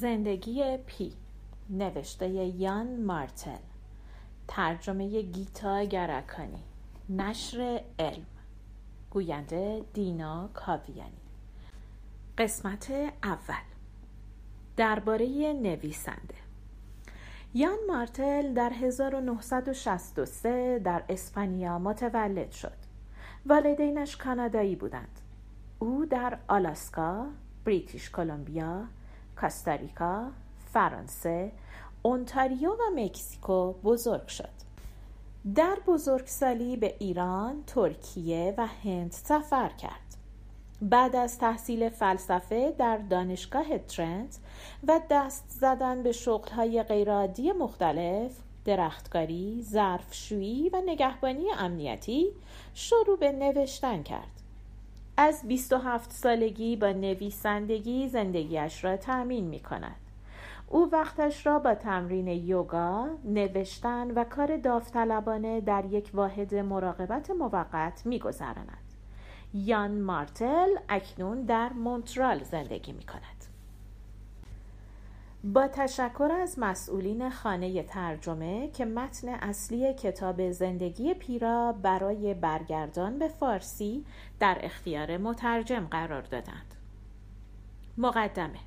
زندگی پی نوشته یان مارتل ترجمه گیتا گرکانی نشر علم. گوینده دینا کاویانی. قسمت اول. درباره نویسنده. یان مارتل در 1963 در اسپانیا متولد شد. والدینش کانادایی بودند. او در آلاسکا، بریتیش کلمبیا، کاستاریکا، فرانسه، اونتاریو و مکزیکو بزرگ شد. در بزرگسالی به ایران، ترکیه و هند سفر کرد. بعد از تحصیل فلسفه در دانشگاه ترنت و دست زدن به شغلهای غیرعادی مختلف درختکاری، ظرفشویی و نگهبانی امنیتی شروع به نوشتن کرد. از 27 سالگی با نویسندگی زندگیش را تأمین می کند. او وقتش را با تمرین یوگا، نوشتن و کار داوطلبانه در یک واحد مراقبت موقت می گذراند. یان مارتل اکنون در مونترال زندگی می کند. با تشکر از مسئولین خانه ترجمه که متن اصلی کتاب زندگی پیرا برای برگردان به فارسی در اختیار مترجم قرار دادند. مقدمه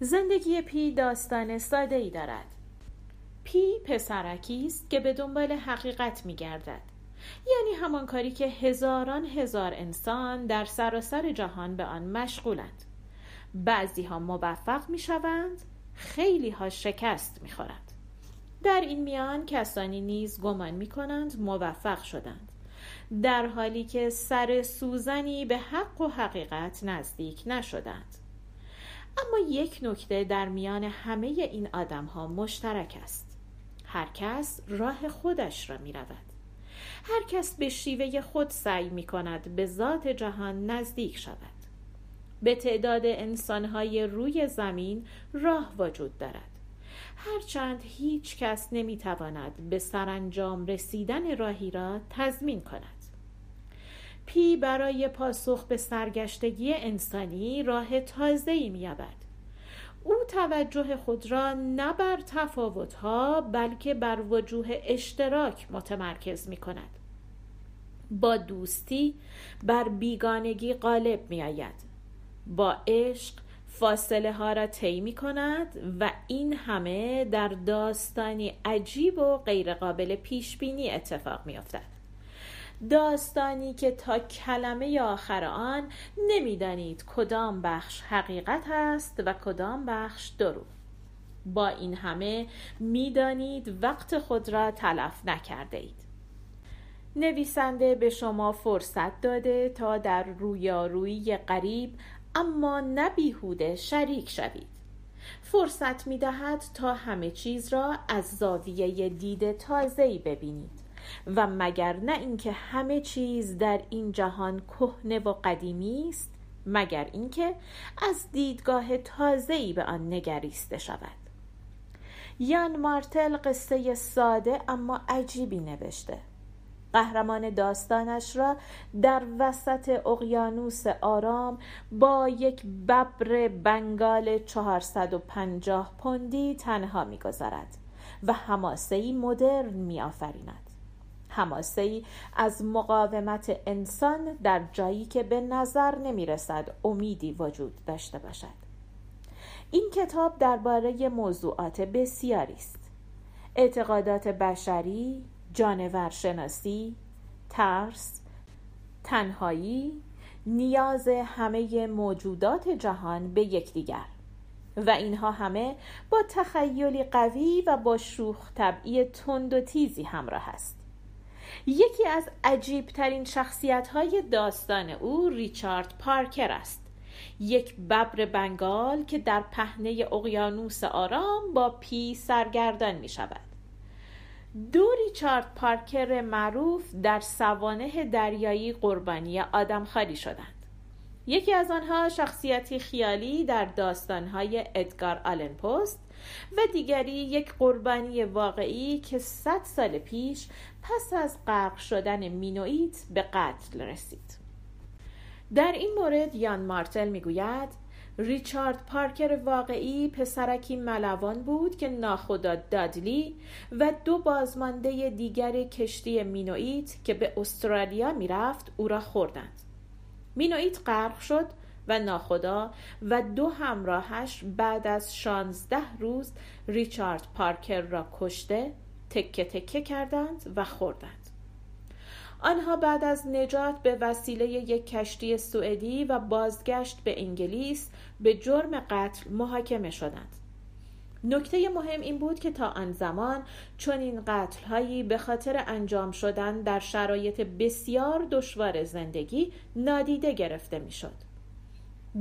زندگی پی داستان ساده ای دارد. پی پسرکی است که به دنبال حقیقت می گردد. یعنی همان کاری که هزاران هزار انسان در سراسر جهان به آن مشغولند. بعضی ها موفق می شوند خیلی ها شکست می خورند. در این میان کسانی نیز گمان می کنند موفق شدند. در حالی که سر سوزنی به حق و حقیقت نزدیک نشدند. اما یک نکته در میان همه این آدم ها مشترک است. هر کس راه خودش را می رود هر کس به شیوه خود سعی می کند به ذات جهان نزدیک شود. به تعداد انسانهای روی زمین راه وجود دارد هرچند هیچ کس نمی‌تواند به سرانجام رسیدن راهی را تضمین کند پی برای پاسخ به سرگشتگی انسانی راه تازه‌ای می‌یابد او توجه خود را نه بر تفاوتها بلکه بر وجوه اشتراک متمرکز می کند. با دوستی بر بیگانگی غالب می آید. با عشق فاصله ها را طی می کند و این همه در داستانی عجیب و غیرقابل پیش بینی اتفاق می افتد. داستانی که تا کلمه آخر آن نمی‌دانید کدام بخش حقیقت است و کدام بخش دروغ با این همه می‌دانید وقت خود را تلف نکرده اید نویسنده به شما فرصت داده تا در رویارویی قریب اما نبیهوده شریک شوید. فرصت می دهد تا همه چیز را از زاویه دید تازه‌ای ببینید و مگر نه اینکه همه چیز در این جهان کهنه و قدیمی است مگر اینکه از دیدگاه تازه‌ای به آن نگریسته شود. یان مارتل قصه ساده اما عجیبی نوشته. قهرمان داستانش را در وسط اقیانوس آرام با یک ببر بنگال 450 پوندی تنها می‌گذارد و ای مدرن میآفریند. ای از مقاومت انسان در جایی که به نظر نمی رسد امیدی وجود داشته باشد. این کتاب درباره موضوعات بسیاری است. اعتقادات بشری جانور شناسی، ترس، تنهایی، نیاز همه موجودات جهان به یکدیگر. و اینها همه با تخیلی قوی و با شوخ طبعی تند و تیزی همراه است. یکی از عجیب ترین شخصیت های داستان او ریچارد پارکر است. یک ببر بنگال که در پهنه اقیانوس آرام با پی سرگردان می شود دو ریچارد پارکر معروف در سوانه دریایی قربانی آدم خالی شدند. یکی از آنها شخصیتی خیالی در داستانهای ادگار آلن پوست و دیگری یک قربانی واقعی که صد سال پیش پس از غرق شدن مینویت به قتل رسید. در این مورد یان مارتل می‌گوید ریچارد پارکر واقعی پسرکی ملوان بود که ناخدا دادلی و دو بازمانده دیگر کشتی مینویت که به استرالیا می‌رفت او را خوردند. مینویت غرق شد و ناخدا و دو همراهش بعد از شانزده روز ریچارد پارکر را کشته تکه تکه کردند و خوردند. آنها بعد از نجات به وسیله یک کشتی سوئدی و بازگشت به انگلیس به جرم قتل محاکمه شدند. نکته مهم این بود که تا آن زمان چون این قتل هایی به خاطر انجام شدن در شرایط بسیار دشوار زندگی نادیده گرفته می‌شد.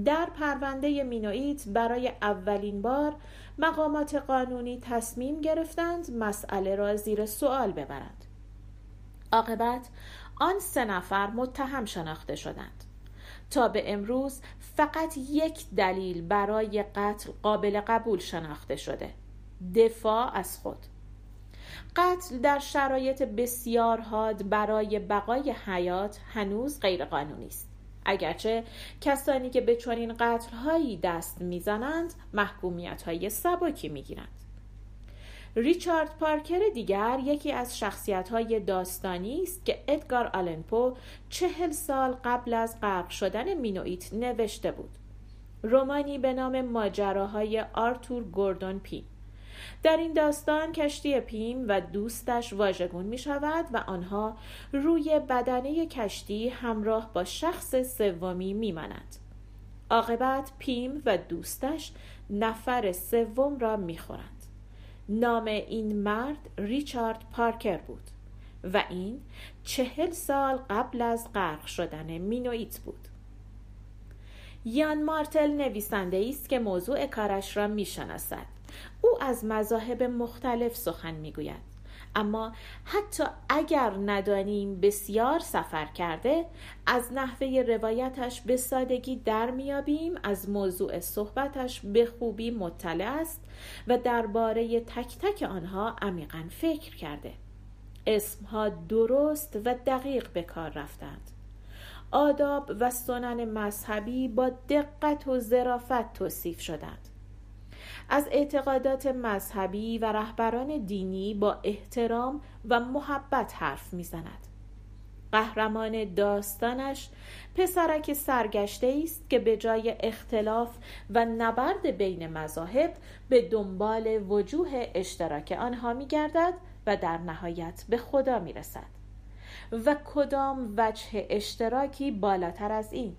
در پرونده مینویت برای اولین بار مقامات قانونی تصمیم گرفتند مسئله را زیر سوال ببرند. عاقبت آن سه نفر متهم شناخته شدند. تا به امروز فقط یک دلیل برای قتل قابل قبول شناخته شده دفاع از خود. قتل در شرایط بسیار حاد برای بقای حیات هنوز غیرقانونی است. اگرچه کسانی که به چنین قتلهایی دست می‌زنند محکومیت های سبکی می‌گیرند. ریچارد پارکر دیگر یکی از شخصیت های داستانی است که ادگار آلن پو چهل سال قبل از غرق شدن مینویت نوشته بود. رومانی به نام ماجراهای آرتور گوردون پیم در این داستان کشتی پیم و دوستش واژگون می شود و آنها روی بدنه کشتی همراه با شخص سومی می ماند. عاقبت پیم و دوستش نفر سوم را می خورند. نام این مرد ریچارد پارکر بود و این چهل سال قبل از غرق شدن مینویت بود. یان مارتل نویسنده است که موضوع کارش را می‌شناسد. او از مذاهب مختلف سخن می‌گوید. اما حتی اگر ندانیم بسیار سفر کرده از نحوه روایتش به سادگی در میابیم از موضوع صحبتش به خوبی مطلع است و درباره تک تک آنها عمیقا فکر کرده. اسمها درست و دقیق به کار رفتند. آداب و سنن مذهبی با دقت و ظرافت توصیف شدند. از اعتقادات مذهبی و رهبران دینی با احترام و محبت حرف می‌زند قهرمان داستانش پسرک سرگشته است که به جای اختلاف و نبرد بین مذاهب به دنبال وجوه اشتراک آنها می گردد و در نهایت به خدا می رسد. و کدام وجه اشتراکی بالاتر از این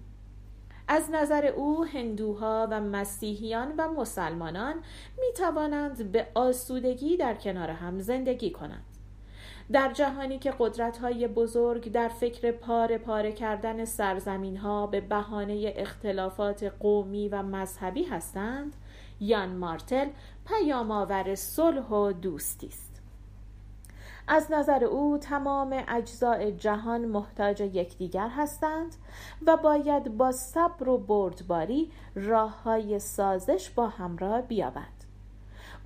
از نظر او هندوها و مسیحیان و مسلمانان می توانند به آسودگی در کنار هم زندگی کنند. در جهانی که قدرت های بزرگ در فکر پاره پاره کردن سرزمین ها به بهانه اختلافات قومی و مذهبی هستند، یان مارتل پیامآور صلح و دوستی است. از نظر او تمام اجزاء جهان محتاج یکدیگر هستند و باید با صبر و بردباری راه های سازش با همراه بیابند.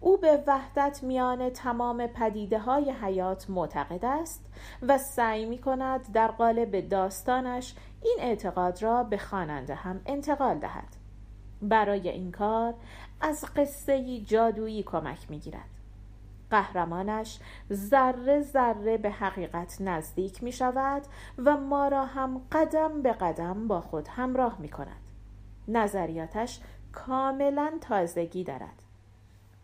او به وحدت میان تمام پدیده های حیات معتقد است و سعی می کند در قالب داستانش این اعتقاد را به خواننده هم انتقال دهد. برای این کار از قصه جادویی کمک می گیرد. قهرمانش ذره ذره به حقیقت نزدیک می شود و ما را هم قدم به قدم با خود همراه می کند. نظریاتش کاملا تازگی دارد.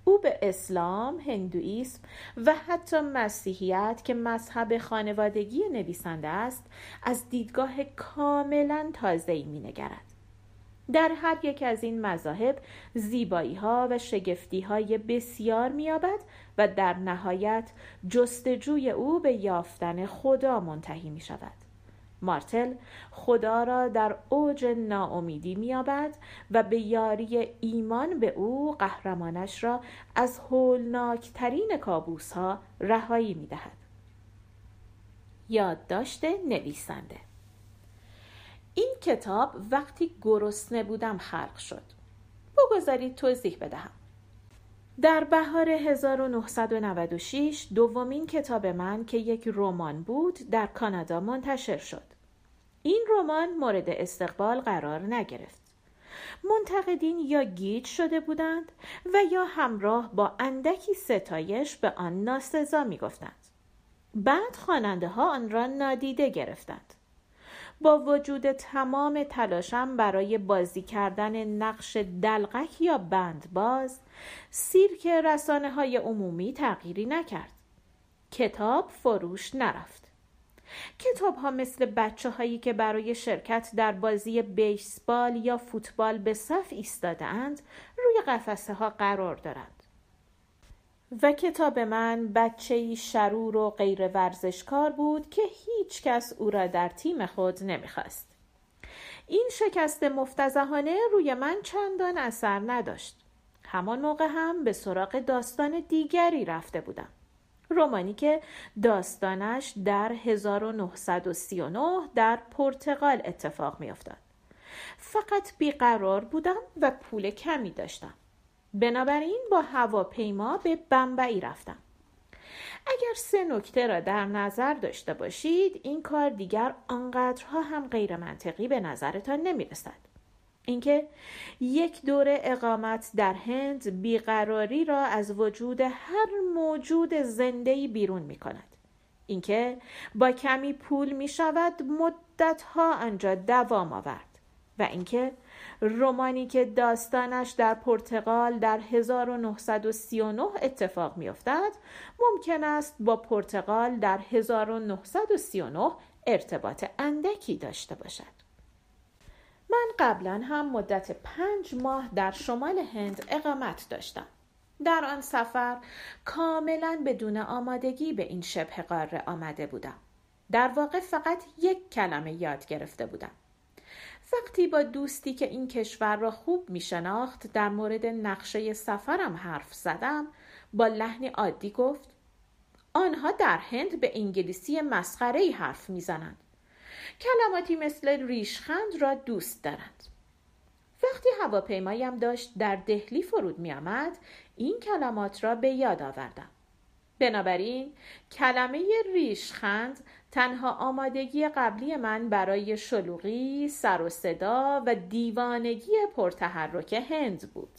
او به اسلام، هندویسم و حتی مسیحیت که مذهب خانوادگی نویسنده است از دیدگاه کاملا تازه‌ای نگرد. در هر یک از این مذاهب زیبایی ها و شگفتی های بسیار میابد و در نهایت جستجوی او به یافتن خدا منتهی می شود. مارتل خدا را در اوج ناامیدی میابد و به یاری ایمان به او قهرمانش را از هولناکترین کابوس ها رهایی می دهد. یادداشت نویسنده این کتاب وقتی گرسنه بودم خلق شد بگذارید توضیح بدهم در بهار 1996 دومین کتاب من که یک رمان بود در کانادا منتشر شد این رمان مورد استقبال قرار نگرفت منتقدین یا گیج شده بودند و یا همراه با اندکی ستایش به آن ناسزا می گفتند. بعد خواننده ها آن را نادیده گرفتند. با وجود تمام تلاشم برای بازی کردن نقش دلغک یا بندباز سیرک رسانه های عمومی تغییری نکرد. کتاب فروش نرفت. کتاب ها مثل بچه هایی که برای شرکت در بازی بیسبال یا فوتبال به صف ایستاده اند روی قفسه ها قرار دارند. و کتاب من بچه شرور و غیر ورزشکار بود که هیچ کس او را در تیم خود نمی‌خواست. این شکست مفتزهانه روی من چندان اثر نداشت. همان موقع هم به سراغ داستان دیگری رفته بودم. رومانی که داستانش در 1939 در پرتغال اتفاق می افتاد. فقط بیقرار بودم و پول کمی داشتم. بنابراین با هواپیما به بمبئی رفتم. اگر سه نکته را در نظر داشته باشید این کار دیگر آنقدرها هم غیر منطقی به نظرتان نمی رسد. اینکه یک دوره اقامت در هند بیقراری را از وجود هر موجود زنده بیرون می کند. اینکه با کمی پول می شود مدت ها آنجا دوام آورد و اینکه رومانی که داستانش در پرتغال در 1939 اتفاق می افتد ممکن است با پرتغال در 1939 ارتباط اندکی داشته باشد. من قبلا هم مدت پنج ماه در شمال هند اقامت داشتم. در آن سفر کاملا بدون آمادگی به این شبه قاره آمده بودم. در واقع فقط یک کلمه یاد گرفته بودم. وقتی با دوستی که این کشور را خوب می شناخت در مورد نقشه سفرم حرف زدم. با لحنی عادی گفت آنها در هند به انگلیسی مسخره حرف می‌زنند. کلماتی مثل ریشخند را دوست دارند. وقتی هواپیمایم داشت در دهلی فرود می آمد این کلمات را به یاد آوردم. بنابراین کلمه ریشخند تنها آمادگی قبلی من برای شلوغی، سر و صدا و دیوانگی پرتحرک هند بود.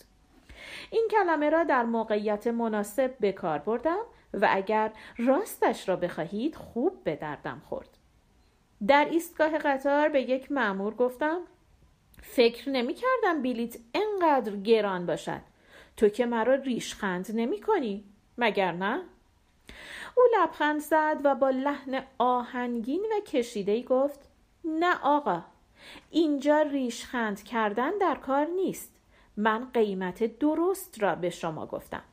این کلمه را در موقعیت مناسب به کار بردم و اگر راستش را بخواهید خوب به دردم خورد. در ایستگاه قطار به یک معمور گفتم فکر نمی کردم بلیت انقدر گران باشد. تو که مرا ریشخند نمی کنی. مگر نه؟ او لبخند زد و با لحن آهنگین و کشیده گفت نه آقا اینجا ریشخند کردن در کار نیست. من قیمت درست را به شما گفتم.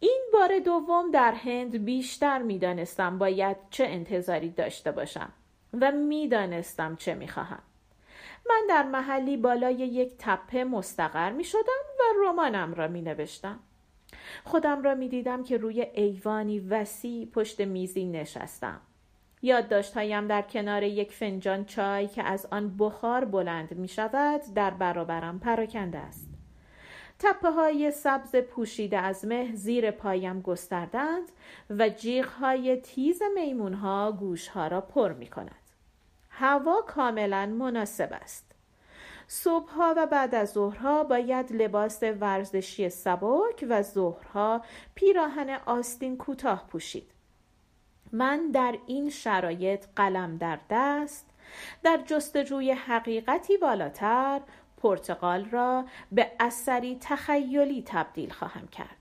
این بار دوم در هند بیشتر می‌دانستم باید چه انتظاری داشته باشم و می‌دانستم چه می‌خواهم. من در محلی بالای یک تپه مستقر می شدم و رمانم را می نوشتم. خودم را می دیدم که روی ایوانی وسیع پشت میزی نشستم. یادداشتهایم در کنار یک فنجان چای که از آن بخار بلند می شود در برابرم پراکنده است. تپه های سبز پوشیده از مه زیر پایم گستردند و جیغ های تیز میمون ها گوش ها را پر می کند. هوا کاملا مناسب است. صبحها و بعد از ظهرها باید لباس ورزشی سبک و ظهرها پیراهن آستین کوتاه پوشید. من در این شرایط قلم در دست در جستجوی حقیقتی بالاتر پرتغال را به اثری تخیلی تبدیل خواهم کرد.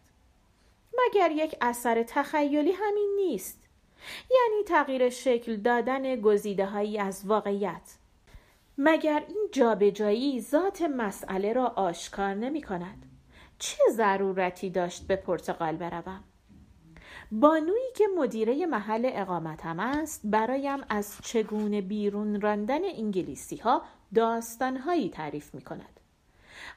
مگر یک اثر تخیلی همین نیست؟ یعنی تغییر شکل دادن گزیده هایی از واقعیت. مگر این جابجایی ذات مسئله را آشکار نمی کند؟ چه ضرورتی داشت به پرتغال بروم؟ بانویی که مدیره محل اقامتم است برایم از چگونه بیرون راندن انگلیسی ها داستانهایی تعریف می کند.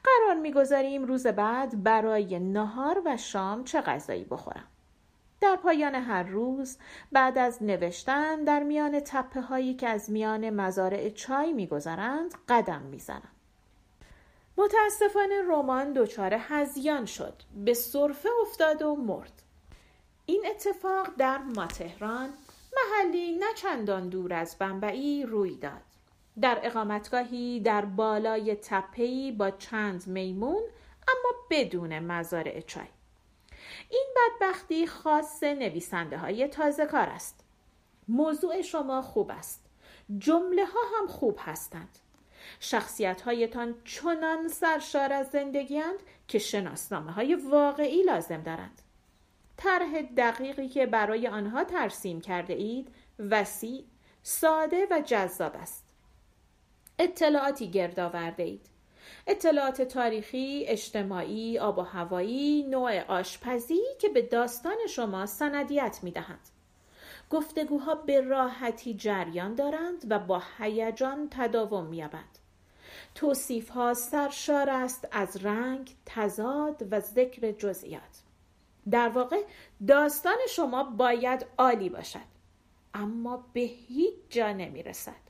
قرار می‌گذاریم روز بعد برای نهار و شام چه غذایی بخورم. در پایان هر روز بعد از نوشتن در میان تپه هایی که از میان مزارع چای میگذرند قدم می‌زنم. متاسفانه رمان دچار هزیان شد به صرفه افتاد و مرد. این اتفاق در ماتهران محلی نه چندان دور از بمبئی روی داد. در اقامتگاهی در بالای تپهی با چند میمون اما بدون مزارع چای. این بدبختی خاص نویسنده های تازه کار است. موضوع شما خوب است. جمله ها هم خوب هستند. شخصیت هایتان چنان سرشار از زندگیند که شناسنامه های واقعی لازم دارند. طرح دقیقی که برای آنها ترسیم کرده اید وسیع ساده و جذاب است. اطلاعاتی گرد آورده اید. اطلاعات تاریخی، اجتماعی، آب و هوایی، نوع آشپزی که به داستان شما سندیت می دهند. گفتگوها به راحتی جریان دارند و با هیجان تداوم می‌یابند. توصیف ها سرشار است از رنگ، تضاد و ذکر جزئیات. در واقع داستان شما باید عالی باشد اما به هیچ جا نمی رسد.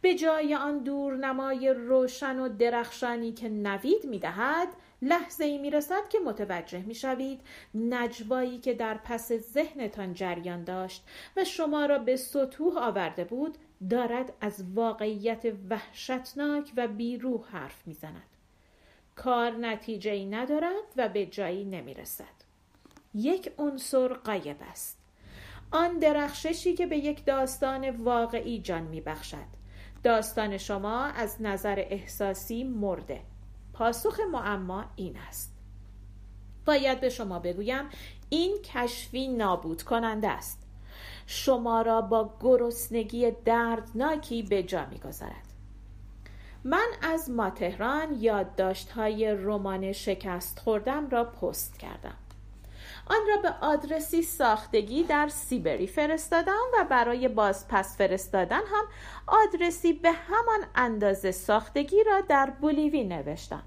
به جای آن دورنمای روشن و درخشانی که نوید می دهد لحظه ای می رسد که متوجه می شوید نجوایی که در پس ذهنتان جریان داشت و شما را به سطوح آورده بود دارد از واقعیت وحشتناک و بیروح حرف می زند. کار نتیجه ای ندارد و به جایی نمی رسد. یک عنصر قایب است. آن درخششی که به یک داستان واقعی جان می بخشد. داستان شما از نظر احساسی مرده. پاسخ معما این است. باید به شما بگویم این کشفی نابود کننده است. شما را با گرسنگی دردناکی به جا می‌گذارد من از ماتهران یادداشت های رمان شکست خوردم را پست کردم آن را به آدرسی ساختگی در سیبری فرستادم و برای بازپس فرستادن هم آدرسی به همان اندازه ساختگی را در بولیوی نوشتم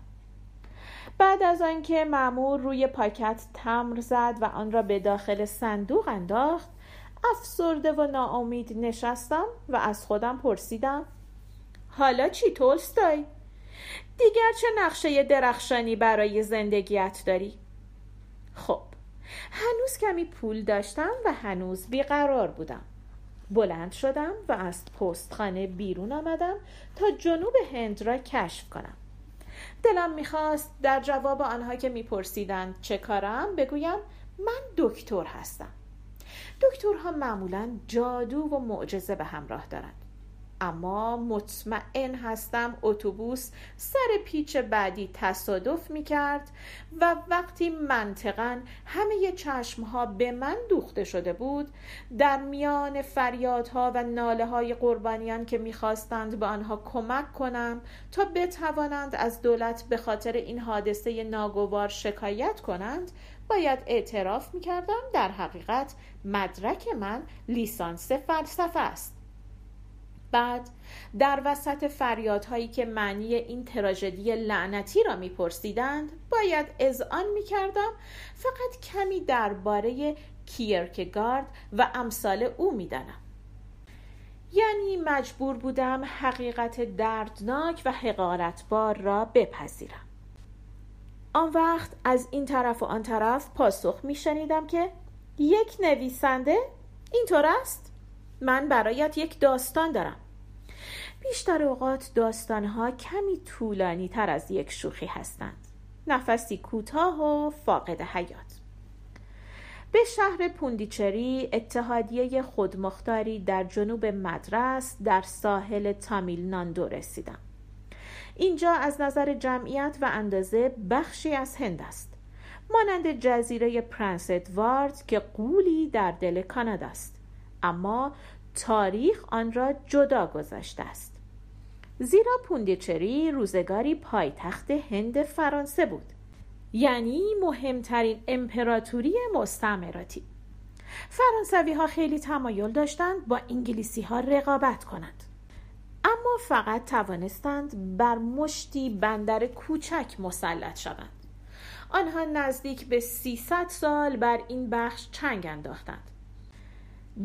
بعد از آنکه معمور روی پاکت تمر زد و آن را به داخل صندوق انداخت افسرده و ناامید نشستم و از خودم پرسیدم حالا چی تولستای؟ دیگر چه نقشه درخشانی برای زندگیت داری؟ خب هنوز کمی پول داشتم و هنوز بیقرار بودم. بلند شدم و از پستخانه بیرون آمدم تا جنوب هند را کشف کنم. دلم می‌خواست در جواب آنها که میپرسیدند چه کارم بگویم من دکتر هستم. دکترها معمولا جادو و معجزه به همراه دارند اما مطمئن هستم اتوبوس سر پیچ بعدی تصادف می کرد و وقتی منطقا همه چشمها به من دوخته شده بود در میان فریادها و ناله های قربانیان که می‌خواستند به آنها کمک کنم تا بتوانند از دولت به خاطر این حادثه ناگوار شکایت کنند باید اعتراف می کردم در حقیقت مدرک من لیسانس فلسفه است. بعد در وسط فریادهایی که معنی این تراژدی لعنتی را میپرسیدند باید اذعان می‌کردم فقط کمی درباره کیرکگارد و امثال او می‌دانم. یعنی مجبور بودم حقیقت دردناک و حقارتبار را بپذیرم. آن وقت از این طرف و آن طرف پاسخ می شنیدم که یک نویسنده اینطور است؟ من برایت یک داستان دارم. بیشتر اوقات داستانها کمی طولانی تر از یک شوخی هستند. نفسی کوتاه و فاقد حیات. به شهر پوندیچری اتحادیه خودمختاری در جنوب مدرس در ساحل تامیل ناندو رسیدم. اینجا از نظر جمعیت و اندازه بخشی از هند است. مانند جزیره پرنس ادوارد که قولی در دل کانادا است. اما تاریخ آن را جدا گذاشته است. زیرا پوندیچری روزگاری پایتخت هند فرانسه بود. یعنی مهمترین امپراتوری مستعمراتی. فرانسوی ها خیلی تمایل داشتند با انگلیسی ها رقابت کنند. اما فقط توانستند بر مشتی بندر کوچک مسلط شوند. آنها نزدیک به 300 سال بر این بخش چنگ انداختند.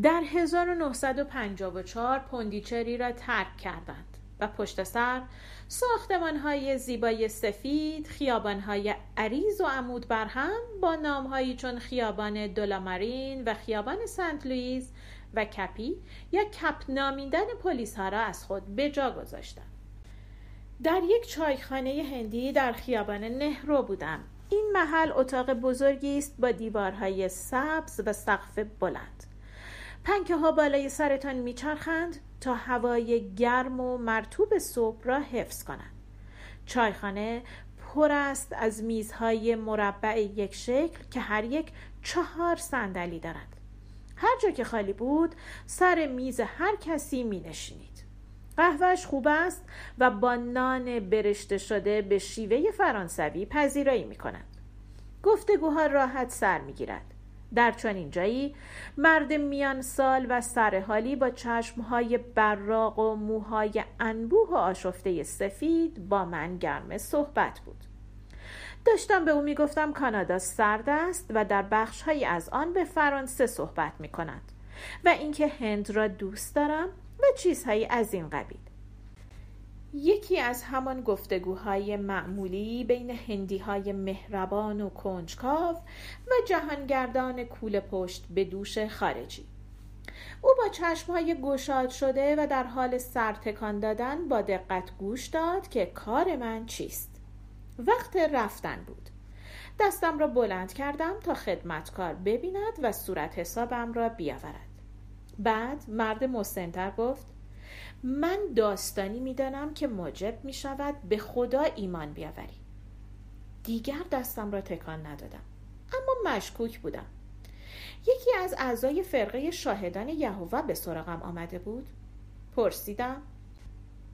در 1954 پوندیچری را ترک کردند و پشت سر ساختمان های زیبای سفید خیابان های عریض و عمود برهم با نام چون خیابان دولامارین و خیابان سنت لوئیس و کپی یا کپ نامیدن پلیس ها را از خود به جا گذاشتند در یک چایخانه هندی در خیابان نهرو بودم. این محل اتاق بزرگی است با دیوارهای سبز و سقف بلند. پنکه ها بالای سرتان میچرخند تا هوای گرم و مرتوب صبح را حفظ کنند. چایخانه پر است از میزهای مربع یک شکل که هر یک چهار صندلی دارد هر جا که خالی بود سر میز هر کسی می نشینید قهوهش خوب است و با نان برشته شده به شیوه فرانسوی پذیرایی می کند گفتگوها راحت سر می گیرد در چنین جایی مرد میان سال و سرحالی با چشمهای براق و موهای انبوه و آشفته سفید با من گرم صحبت بود. داشتم به او می‌گفتم کانادا سرد است و در بخشهایی از آن به فرانسه صحبت می کند و اینکه هند را دوست دارم و چیزهایی از این قبیل. یکی از همان گفتگوهای معمولی بین هندی های مهربان و کنجکاو و جهانگردان کول پشت به دوش خارجی. او با چشمهای گشاد شده و در حال سرتکان دادن با دقت گوش داد که کار من چیست. وقت رفتن بود. دستم را بلند کردم تا خدمتکار ببیند و صورت حسابم را بیاورد. بعد مرد مسنتر گفت من داستانی می‌دانم که موجب می شود به خدا ایمان بیاوری. دیگر دستم را تکان ندادم اما مشکوک بودم. یکی از اعضای فرقه شاهدان یهوه به سراغم آمده بود. پرسیدم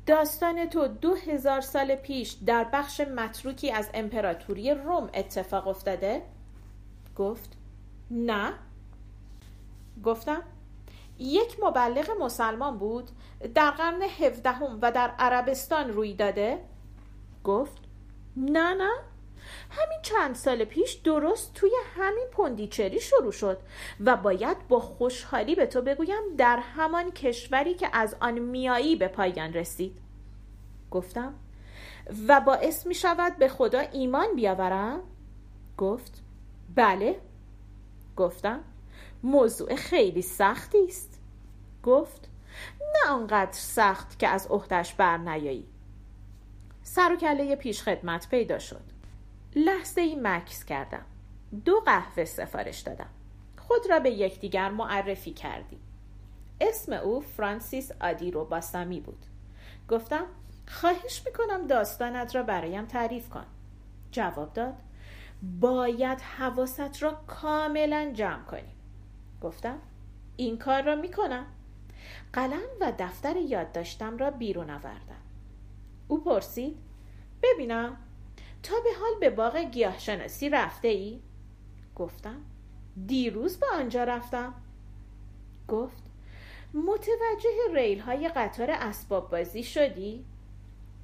داستان تو دو هزار سال پیش در بخش متروکی از امپراتوری روم اتفاق افتاده؟ گفت نه. گفتم یک مبلغ مسلمان بود در قرن هفدهم و در عربستان روی داده؟ گفت نه نه. همین چند سال پیش درست توی همین پندیچری شروع شد و باید با خوشحالی به تو بگویم در همان کشوری که از آن میایی به پایان رسید. گفتم و باعث می شود به خدا ایمان بیاورم؟ گفت بله. گفتم موضوع خیلی سختی است. گفت نه آنقدر سخت که از عهدش بر نیایی. سر و کله پیش خدمت پیدا شد. لحظه ای مکس کردم. دو قهوه سفارش دادم. خود را به یکدیگر معرفی کردیم. اسم او فرانسیس آدی رو باسامی بود. گفتم خواهش می‌کنم داستانت را برایم تعریف کن. جواب داد باید حواست را کاملا جمع کنی گفتم این کار را می‌کنم قلم و دفتر یادداشتم را بیرون آوردم او پرسید ببینم تا به حال به باغ گیاهشناسی رفته ای؟ گفتم دیروز به آنجا رفتم گفت متوجه ریل های قطار اسباب بازی شدی؟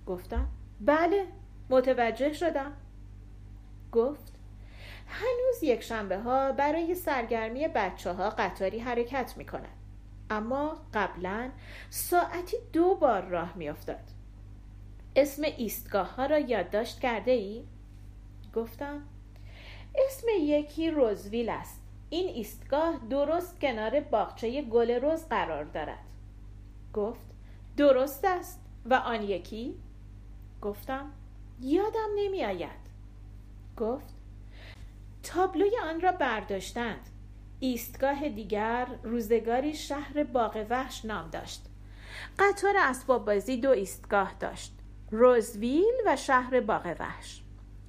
گفتم بله متوجه شدم گفت هنوز یک شنبه ها برای سرگرمی بچه ها قطاری حرکت می کند اما قبلا ساعتی دو بار راه میافتاد. اسم ایستگاه ها را یادداشت کرده ای؟ گفتم اسم یکی روزویل است. این ایستگاه درست کنار باغچه گل روز قرار دارد. گفت درست است. و آن یکی؟ گفتم یادم نمی آید گفت تابلوی آن را برداشتند. ایستگاه دیگر روزگاری شهر باغ وحش نام داشت. قطار اسباب بازی دو ایستگاه داشت روزویل و شهر باغ وحش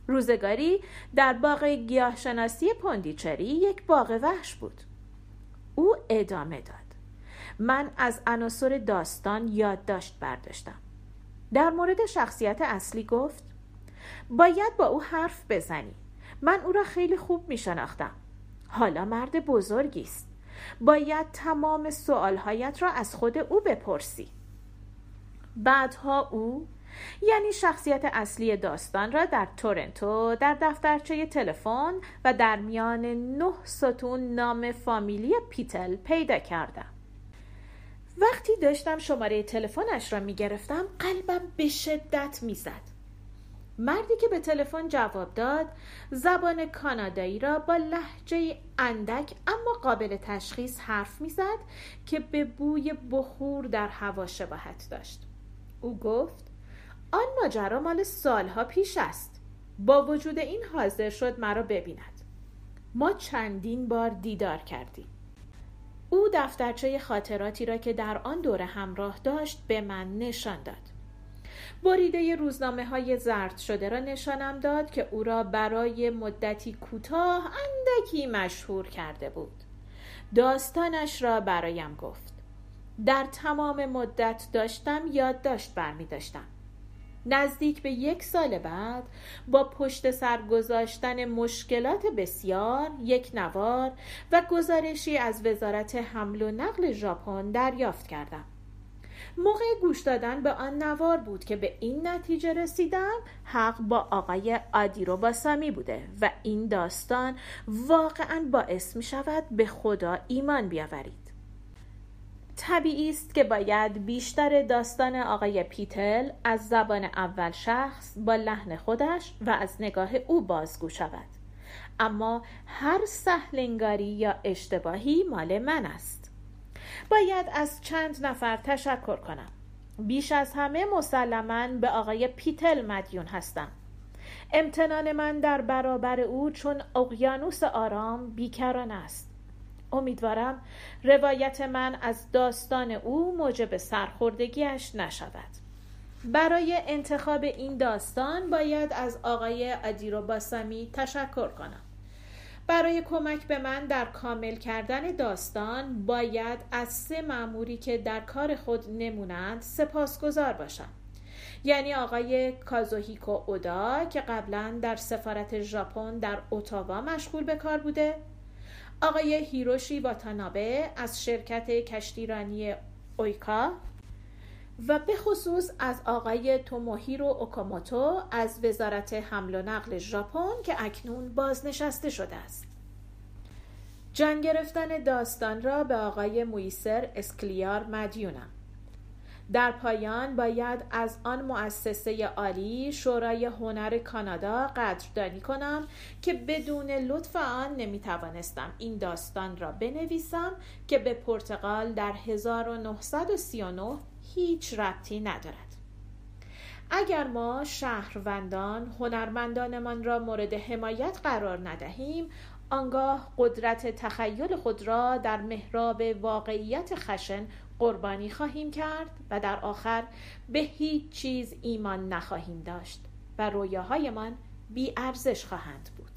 روزگاری در باغ گیاهشناسی پوندیچری یک باغ وحش بود. او ادامه داد. من از عناصر داستان یادداشت برداشتم. در مورد شخصیت اصلی گفت باید با او حرف بزنی. من او را خیلی خوب می شناختم حالا مرد بزرگی است. باید تمام سوالهایت را از خود او بپرسی. بعدها او یعنی شخصیت اصلی داستان را در تورنتو در دفترچه تلفن و در میان نه ستون نام فامیلی پیتل پیدا کردم. وقتی داشتم شماره تلفنش را می گرفتم قلبم به شدت می‌زد. مردی که به تلفن جواب داد زبان کانادایی را با لحجه اندک اما قابل تشخیص حرف می‌زد که به بوی بخور در هوا شباهت داشت. او گفت آن ماجرا مال سالها پیش است. با وجود این حاضر شد مرا ببیند. ما چندین بار دیدار کردیم. او دفترچه خاطراتی را که در آن دوره همراه داشت به من نشان داد. بریده روزنامه های زرد شده را نشانم داد که او را برای مدتی کوتاه اندکی مشهور کرده بود. داستانش را برایم گفت. در تمام مدت داشتم یادداشت برمی داشتم. نزدیک به یک سال بعد با پشت سر گذاشتن مشکلات بسیار یک نوار و گزارشی از وزارت حمل و نقل ژاپن دریافت کردم. موقع گوش دادن به آن نوار بود که به این نتیجه رسیدم حق با آقای آدیرو باسامی بوده و این داستان واقعا باعث می شود به خدا ایمان بیاورید. طبیعی است که باید بیشتر داستان آقای پیتل از زبان اول شخص با لحن خودش و از نگاه او بازگو شود. اما هر سهلنگاری یا اشتباهی مال من است. باید از چند نفر تشکر کنم. بیش از همه مسلما به آقای پیتل مدیون هستم. امتنان من در برابر او چون اقیانوس آرام بیکران است. امیدوارم روایت من از داستان او موجب سرخوردگیش نشود. برای انتخاب این داستان باید از آقای ادیرو باسامی تشکر کنم. برای کمک به من در کامل کردن داستان باید از سه معموری که در کار خود نمونند سپاسگزار باشم. یعنی آقای کازوهیکو اودا که قبلا در سفارت ژاپن در اتاوا مشغول به کار بوده. آقای هیروشی واتانابه از شرکت کشتیرانی اویکا. و به خصوص از آقای توموهیرو اوکاموتو از وزارت حمل و نقل ژاپن که اکنون بازنشسته شده است. جان گرفتن داستان را به آقای مویسر اسکلیار مدیونم. در پایان باید از آن مؤسسه عالی شورای هنر کانادا قدردانی کنم که بدون لطف آن نمی توانستم این داستان را بنویسم که به پرتغال در 1939 هیچ ربطی ندارد. اگر ما شهروندان هنرمندانمان را مورد حمایت قرار ندهیم آنگاه قدرت تخیل خود را در محراب واقعیت خشن قربانی خواهیم کرد و در آخر به هیچ چیز ایمان نخواهیم داشت و رویاهایمان بی ارزش خواهند بود.